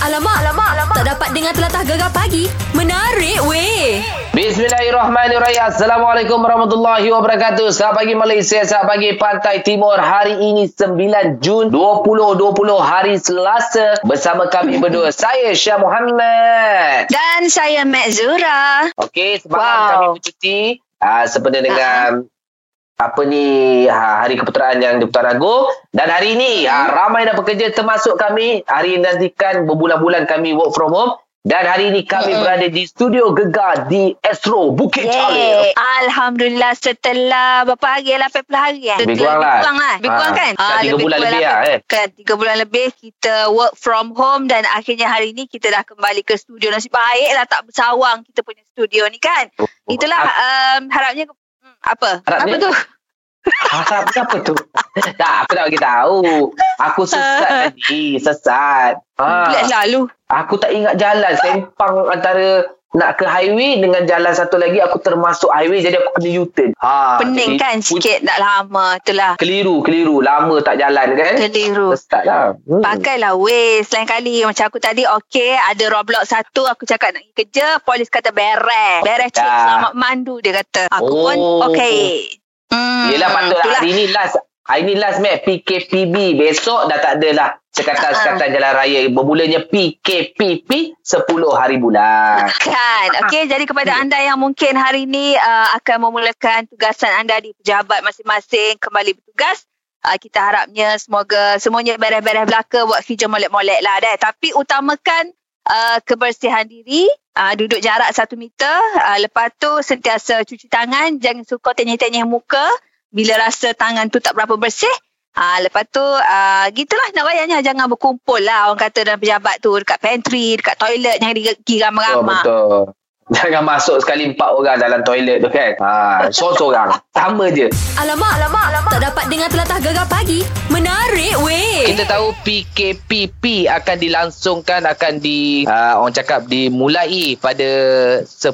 Alamak, alamak, alamak. Tak dapat dengar telatah gegar pagi. Menarik weh. Bismillahirrahmanirrahim. Assalamualaikum warahmatullahi wabarakatuh. Selamat pagi Malaysia, selamat pagi Pantai Timur. Hari ini 9 Jun 2020 hari Selasa. Bersama kami berdua. Saya Syah Muhammad. Dan saya Mek Zura. Okey, semalam Wow. kami bercuti. Uh, sempena dengan apa ni ha, hari keputeraan yang di Putar Agong dan hari ini ha, ramai dah bekerja termasuk kami hari ini nantikan berbulan-bulan kami work from home dan hari ini kami Mm-mm. berada di studio Gegar di Astro Bukit Yeay. Alhamdulillah setelah berapa hari? 18 hari eh? Lebih kurang lah. Lebih kurang lah. Lebih Ha, kurang kan? dah tiga bulan kurang lebih lah. lah, eh. Kan, tiga bulan lebih kita work from home dan akhirnya hari ni kita dah kembali ke studio. Nasib baik lah tak bersawang kita punya studio ni kan. Itulah um, harapnya hmm, apa? Harapnya? Apa tu? Harap apa tu? tak, aku tak bagi tahu. Aku sesat tadi, sesat. Ha, lalu. aku tak ingat jalan sempang antara nak ke highway dengan jalan satu lagi aku termasuk highway jadi aku kena U-turn. Ha, Pening kan sikit tak lama. Itulah. Keliru, keliru. Lama tak jalan kan? Keliru. Sesat lah. Hmm. Pakailah weh Selain kali Macam aku tadi Okay Ada Roblox satu Aku cakap nak pergi kerja Polis kata beres Beres cik Dah. Selamat mandu Dia kata Aku Oh. pun Okay hmm, Yelah patutlah itulah. hari ni last hari ni last Mac PKPB besok dah tak ada lah sekatan-sekatan Ah. jalan raya bermulanya PKPP 10 hari bulan. Kan Okay Jadi kepada anda yang mungkin hari ni uh, Akan memulakan Tugasan anda Di pejabat masing-masing Kembali bertugas uh, Kita harapnya Semoga Semuanya beres-beres belaka Buat kerja molek-molek lah deh. Tapi utamakan uh, Kebersihan diri uh, Duduk jarak satu meter uh, Lepas tu Sentiasa cuci tangan Jangan suka tenyeh-tenyeh muka Bila rasa tangan tu tak berapa bersih Ah, lepas tu ah, gitulah nak bayarnya jangan berkumpul lah orang kata dalam pejabat tu dekat pantry, dekat toilet jangan pergi ramai-ramai. betul. Jangan masuk sekali empat orang dalam toilet tu kan. Ha, seorang-seorang. Sama je. Alamak, alamak, alamak. Tak dapat dengar telatah gegar pagi. Menarik weh. Kita tahu PKPP akan dilangsungkan akan di uh, orang cakap dimulai pada 10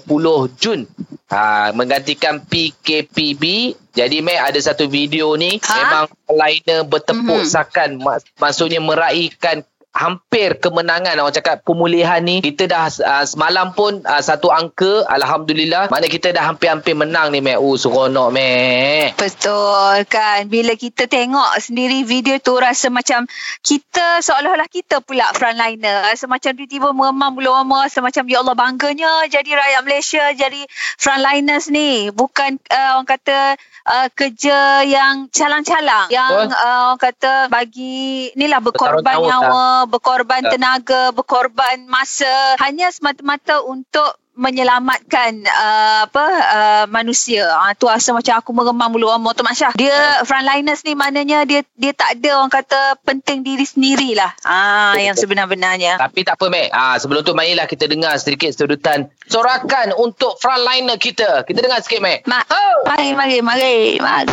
Jun. Ha, menggantikan PKPB. Jadi Mac ada satu video ni Ha? memang liner bertepuk Mhm. sakan Mak- maksudnya meraihkan hampir kemenangan. Orang cakap pemulihan ni kita dah uh, semalam pun uh, satu angka alhamdulillah. Mana kita dah hampir-hampir menang ni Mac. Oh seronok Mac. Betul kan? Bila kita tengok sendiri video tu Rasa macam Kita seolah-olah kita pula frontliner. Rasa macam tiba-tiba meremam bulu roma Rasa macam Ya Allah bangganya Jadi rakyat Malaysia Jadi frontliners ni. Bukan uh, orang kata uh, Kerja yang calang-calang Yang uh, orang kata Bagi Inilah berkorban nyawa Berkorban Ya. tenaga Berkorban masa Hanya semata-mata untuk menyelamatkan uh, apa uh, manusia. Ah tu rasa macam aku meremam bulu roma tu Mak Syah. Dia frontliners ni maknanya dia dia tak ada orang kata penting diri sendirilah. Ah yang sebenar-benarnya. Tapi tak apa, Mac. Ah, sebelum tu, marilah kita dengar sedikit sedutan sorakan untuk frontliner kita. Kita dengar sikit, Mac. Mak, mari mari mari. mari.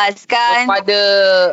Syabas kan. Kepada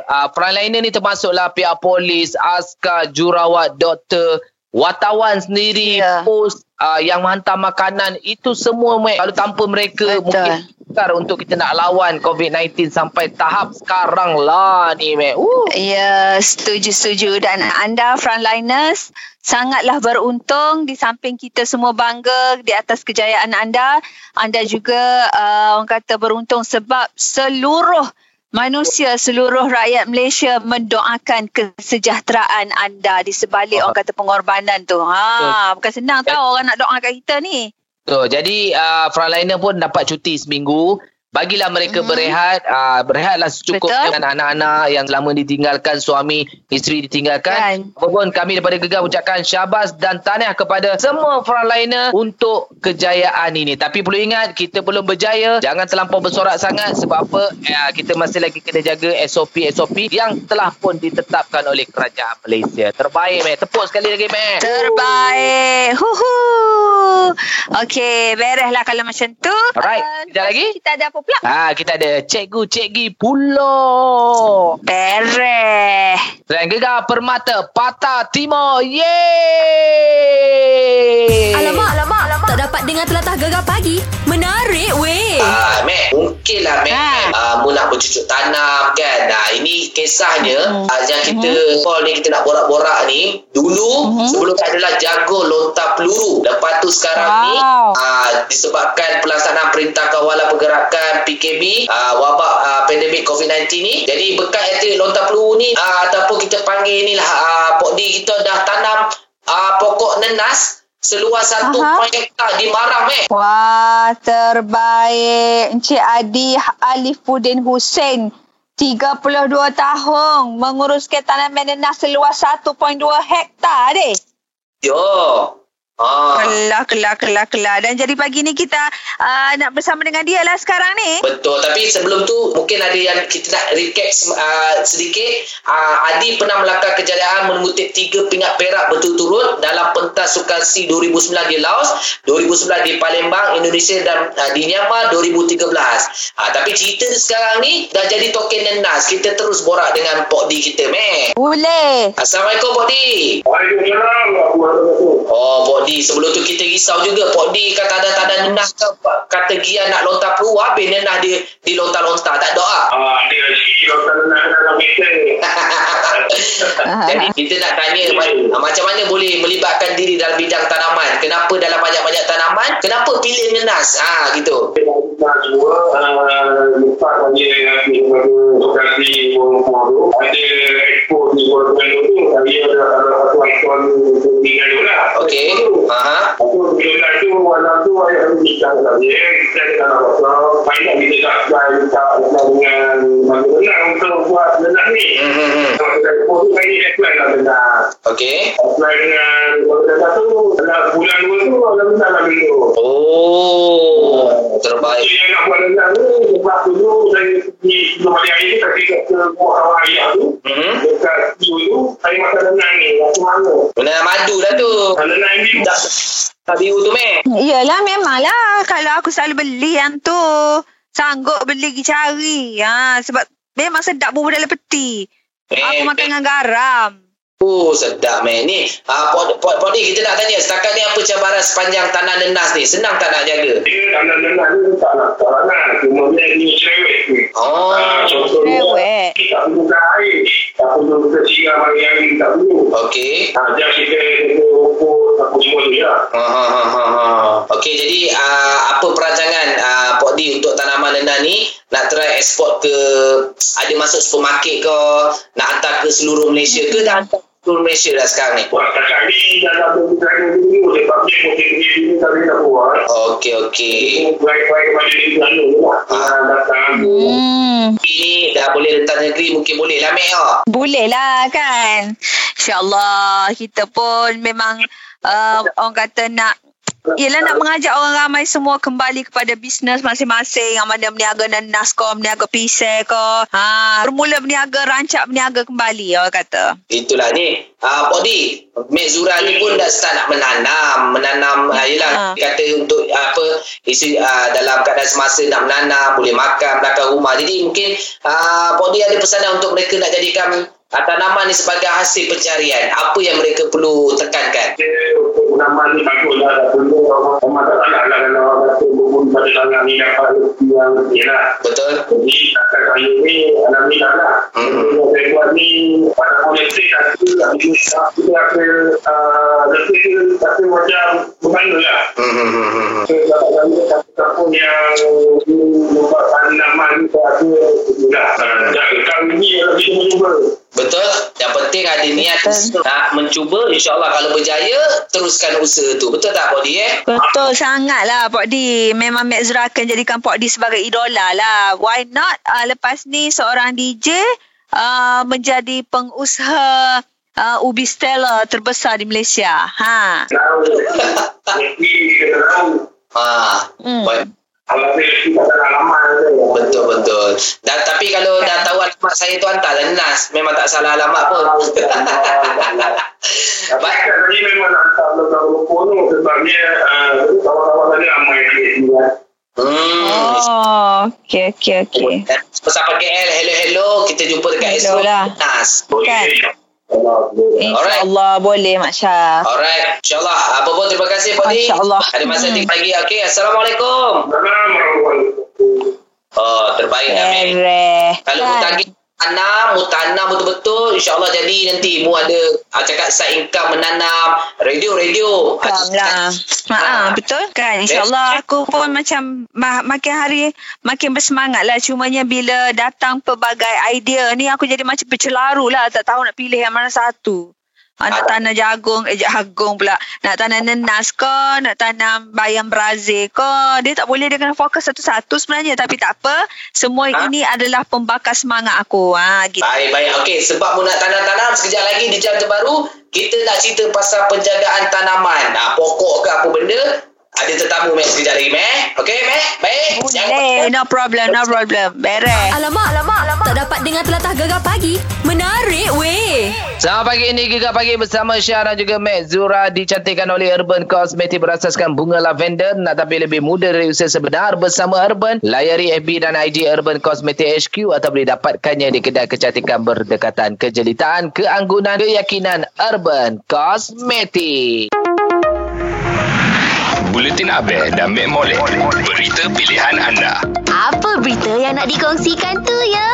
uh, frontliner ni termasuklah pihak polis, askar, jurawat, doktor, wartawan sendiri, Ya. pos uh, yang menghantar makanan. Itu semua, Mac. Kalau tanpa mereka, Betul. mungkin sukar untuk kita nak lawan COVID-19 sampai tahap sekarang lah ni, Mac. Woo! Ya, setuju-setuju. Dan anda frontliners sangatlah beruntung di samping kita semua bangga di atas kejayaan anda. Anda juga uh, orang kata beruntung sebab seluruh manusia, seluruh rakyat Malaysia mendoakan kesejahteraan anda di sebalik orang kata pengorbanan tu. Ha, bukan senang tau orang nak doakan kita ni. So, jadi uh, frontliner pun dapat cuti seminggu. Bagilah mereka Mhm. berehat. Uh, berehatlah secukupnya Betul. dengan anak-anak yang lama ditinggalkan, suami, isteri ditinggalkan. Kan. Apapun kami daripada Gegar ucapkan syabas dan tahniah kepada semua frontliner untuk kejayaan ini. Tapi perlu ingat, kita belum berjaya. Jangan terlampau bersorak sangat sebab apa? Uh, kita masih lagi kena jaga SOP-SOP yang telah pun ditetapkan oleh kerajaan Malaysia. Terbaik, Mek. Tepuk sekali lagi, Mek. Terbaik. Huhu. Okey, bereslah kalau macam tu. Alright, Ah, sekejap lagi. Kita ada apa pula? Ah, kita ada Cikgu Cikgi Pulau. Bereh. Dan gegar permata Patah Timur. Yeay! Alamak, alamak, alamak. Tak dapat dengar telatah gegar pagi. Menarik. Ah, Mungkin lah. Ha. Ah, mu nak bercucuk tanam kan. Nah, ini kisahnya ah, yang kita call ni kita nak borak-borak ni. Dulu sebelum ni adalah jago lontar peluru. Lepas tu sekarang ni Wow. ah, disebabkan pelaksanaan perintah kawalan pergerakan PKB ah, wabak ah, pandemik COVID-19 ni. Jadi berkat aktiviti lontar peluru ni ah, ataupun kita panggil ni lah ah, Pok D kita dah tanam ah, pokok nenas seluas satu hektar di Marang Mek. Wah, terbaik. Encik Adi Alifuddin Hussein. 32 tahun menguruskan tanaman nenas seluas 1.2 hektar deh. Yo. Ah. Kelah, kelah, kelah, kelah. Dan jadi pagi ni kita uh, nak bersama dengan dia lah sekarang ni. Betul. Tapi sebelum tu mungkin ada yang kita nak recap uh, sedikit. Uh, Adi pernah melakar kejayaan mengutip tiga pingat perak berturut-turut dalam pentas Sukan C 2009 di Laos, 2011 di Palembang, Indonesia dan uh, di Myanmar 2013. Uh, tapi cerita sekarang ni dah jadi token nenas. Kita terus borak dengan Pok D kita, meh. Boleh. Assalamualaikum Pok D. Waalaikumsalam Oh, Pok D. Sebelum tu kita risau juga. Pok D kata ada tak ada nenah? Kata Gian nak lontar peluh. Habis nenah dia dilontar-lontar. Tak ada Jadi kita nak tanya ma- macam mana boleh melibatkan diri dalam bidang tanaman. Kenapa dalam banyak-banyak tanaman? Kenapa pilih nenas? Ah gitu. Kita ah, lepas kepada lokasi Kuala tu ada expo di Kuala Lumpur tu saya ada ada satu ikon tinggal tu. Okey. Aha. Aku bila tu malam tu ayah aku bincang dengan dia kita ada nak apa banyak kita tak apply kita apply dengan bagaimana untuk buat benar ni. Hmm, hmm, hmm. Kalau kita expo tu kali apply lah benar. Okey. Apply dengan kalau kata tu dalam bulan dua tu alhamdulillah lah dulu. Oh, Itu terbaik. yang nak buat dengan ni sebab dulu saya pergi sebelum hari hari ni saya ke buah awal ayah tu Hmm. dekat Q tu saya makan renang ni macam mana Benar madu lah tu. renang ni Tak tak biru tu meh. Yelah memanglah kalau aku selalu beli yang tu. Sanggup beli pergi cari. Ha, sebab memang sedap bubur dalam peti. Aku makan dengan garam. Oh sedap meh. Ni ah pot pot pot ni kita nak tanya setakat ni apa cabaran sepanjang tanah nenas ni? Senang tak nak jaga? dia dalam renang ni tak nak tak nak cuma dia ni cerewet ni Oh. Ah, contohnya Cerewet. kita perlu air tak perlu kita siram hari-hari tak perlu Okey. ha, dia kita ukur apa semua tu ya Ha, ha, ha, ha, ha. Okey, jadi uh, apa perancangan uh, Pok D untuk tanaman nenas ni? Nak try ekspor ke, ada masuk supermarket ke, nak hantar ke seluruh Malaysia ke, dah hantar seluruh Malaysia dah sekarang ni? Buat setakat ni dalam beberapa dulu sebab dia mungkin dia ni tapi nak buat Okey, okey. baik-baik kepada dia selalu lah Ah, datang Hmm. Ini dah boleh rentas negeri, mungkin boleh lah, Mek. Oh. Boleh lah kan. InsyaAllah kita pun memang uh, orang kata nak Yelah nak mengajak orang ramai semua kembali kepada bisnes masing-masing. Yang mana berniaga nenas ke, berniaga pisai ke. Ha, bermula berniaga, rancak berniaga kembali orang kata. Itulah ni. Uh, Pok D, Mek Zura ni pun dah start nak menanam. Menanam, uh, yelah, Ha. kata untuk uh, apa, isi, uh, dalam keadaan semasa nak menanam, boleh makan belakang rumah. Jadi mungkin uh, Pok D ada pesanan untuk mereka nak jadikan uh, tanaman ni sebagai hasil pencarian. Apa yang mereka perlu tekankan? nama ni bagus lah tak perlu orang tak salah lah kalau orang kata berbun pada tangan ni dapat yang ni lah Betul? jadi kakak saya ni Alhamdulillah lah Hmm. yang saya buat ni pada politik tapi tapi kita rasa uh, rezeki tu rasa macam berbangga lah Hmm, hmm, hmm, hmm, hmm. sebab saya siapa-siapa yang membuat tanaman ni saya rasa lah jaga kami ni lebih cuba-cuba Betul? Yang penting ada niat Betul. nak mencuba. InsyaAllah kalau berjaya, teruskan usaha tu. Betul tak, Pok D? Eh? Betul sangat lah Pok D. Memang Mek Zura akan jadikan Pok D sebagai idola lah. Why not uh, lepas ni seorang DJ uh, menjadi pengusaha uh, ubi Stella terbesar di Malaysia. Ha. tahu Ha. Hmm. Baik. Alamat tu Betul betul. Dan tapi kalau dah tahu alamat saya tu hantarlah Nas. Memang tak salah alamat pun. Tapi Baik. kat tadi memang nak hantar belakang rokok tu sebabnya uh, kawan-kawan tadi ramai ni. Hmm. Oh, okey okey okey. Pesawat KL, hello-hello. Kita jumpa dekat Hello esok. lah. Nas. Kan? InsyaAllah boleh Mak Syah. Alright. InsyaAllah. Apa pun terima kasih Pak Di. InsyaAllah. Ada masa Hmm. hmm. pagi. Okey. Assalamualaikum. Oh, terbaik Amin. Kalau mu Kan? Tanam, mu tanam betul-betul, insyaAllah jadi nanti mu ada ah, cakap side income menanam, radio-radio. Lah. Ha, betul kan? InsyaAllah aku pun macam ma- makin hari makin bersemangat lah. Cumanya bila datang pelbagai idea ni aku jadi macam bercelaru lah. Tak tahu nak pilih yang mana satu. Ha, nak tanam jagung, eh jagung pula. Nak tanam nenas ke, nak tanam bayam Brazil ke. Dia tak boleh, dia kena fokus satu-satu sebenarnya. Tapi tak apa. Semua Ha? ini adalah pembakar semangat aku. Ha, gitu. Baik, baik. Okey, sebab mu nak tanam-tanam, sekejap lagi di jam terbaru, kita nak cerita pasal penjagaan tanaman. Nah, pokok ke apa benda, ada tetamu Mek sekejap lagi, Mek. Okey, Mek? Baik. Boleh, no problem, no problem. Beres. Alamak, alamak, alamak. Tak dapat dengar telatah gegar pagi. Menarik weh. Selamat pagi ini Gegar Pagi bersama Syah dan juga Mek Zura dicantikkan oleh Urban Cosmetic berasaskan bunga lavender nak tapi lebih muda dari usia sebenar bersama Urban layari FB dan IG Urban Cosmetic HQ atau boleh dapatkannya di kedai kecantikan berdekatan kejelitaan keanggunan keyakinan Urban Cosmetic Buletin Abel dan Mek Molek. Berita pilihan anda. Apa berita yang nak dikongsikan tu ya?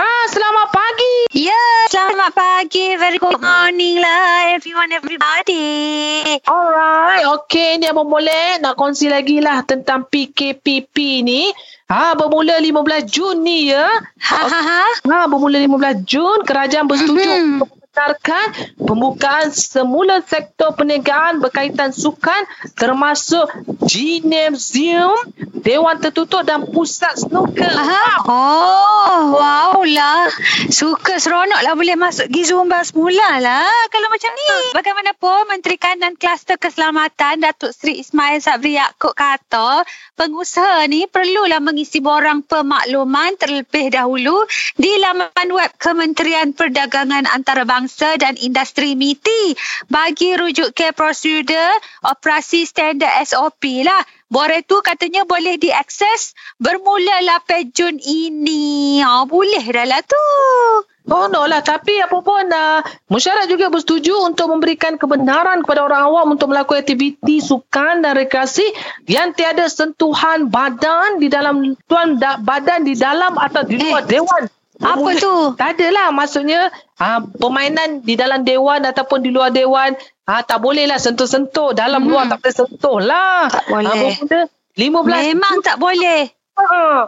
Ah, selamat pagi. Ya, selamat pagi. Very good morning lah everyone, everybody. Alright, okay ni Abang boleh nak kongsi lagi lah tentang PKPP ni. Ha, bermula 15 Jun ni ya. Ha ha ha. Ha, bermula 15 Jun, kerajaan bersetuju Mhm. Membenarkan pembukaan semula sektor perniagaan berkaitan sukan termasuk gymnasium, dewan tertutup dan pusat snooker. Aha. Oh, wow lah. Suka seronok lah boleh masuk pergi Zumba semula lah kalau macam ni. Bagaimanapun Menteri Kanan Kluster Keselamatan Datuk Seri Ismail Sabri Yaakob kata pengusaha ni perlulah mengisi borang pemakluman terlebih dahulu di laman web Kementerian Perdagangan Antarabangsa dan Industri MITI bagi rujuk ke prosedur operasi standard SOP lah. Bore tu katanya boleh diakses bermula 8 Jun ini. Ha, boleh dah lah tu. Oh no lah tapi apa pun uh, masyarakat juga bersetuju untuk memberikan kebenaran kepada orang awam untuk melakukan aktiviti sukan dan rekreasi yang tiada sentuhan badan di dalam tuan da, badan di dalam atau di luar Eh, dewan. Apa tu? Tak adalah maksudnya uh, permainan di dalam dewan ataupun di luar dewan uh, tak boleh lah sentuh-sentuh dalam Hmm. luar tak boleh sentuh lah. Tak boleh. Ah, bermula 15 Memang tak boleh. Ha.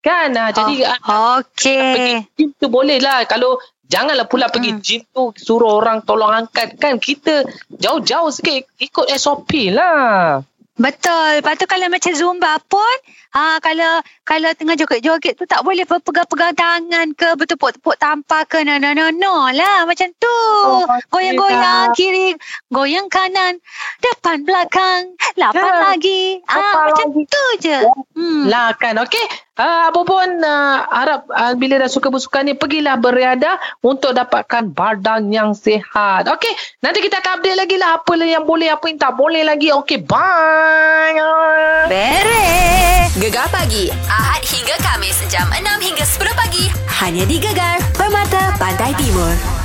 Kan ah, jadi oh, pergi Okey. gym tu boleh lah kalau janganlah pula pergi Hmm. gym tu suruh orang tolong angkat kan kita jauh-jauh sikit ikut SOP lah Betul. Lepas tu kalau macam Zumba pun, ha, kalau kalau tengah joget-joget tu tak boleh berpegang-pegang tangan ke, bertepuk-tepuk tampar ke, no, no, no, no lah. Macam tu. Oh, Goyang-goyang kiri, goyang kanan, depan belakang, lapan Ya. lagi. Ah, Lapan macam lagi. tu je. Hmm. lah kan okey uh, apa pun uh, harap uh, bila dah suka bersukan ni pergilah beriadah untuk dapatkan badan yang sihat okey nanti kita akan update lagi lah apa yang boleh apa yang tak boleh lagi okey bye Beres. Gegar pagi. Ahad hingga Kamis. Jam 6 hingga 10 pagi. Hanya di Gegar. Permata Pantai Timur.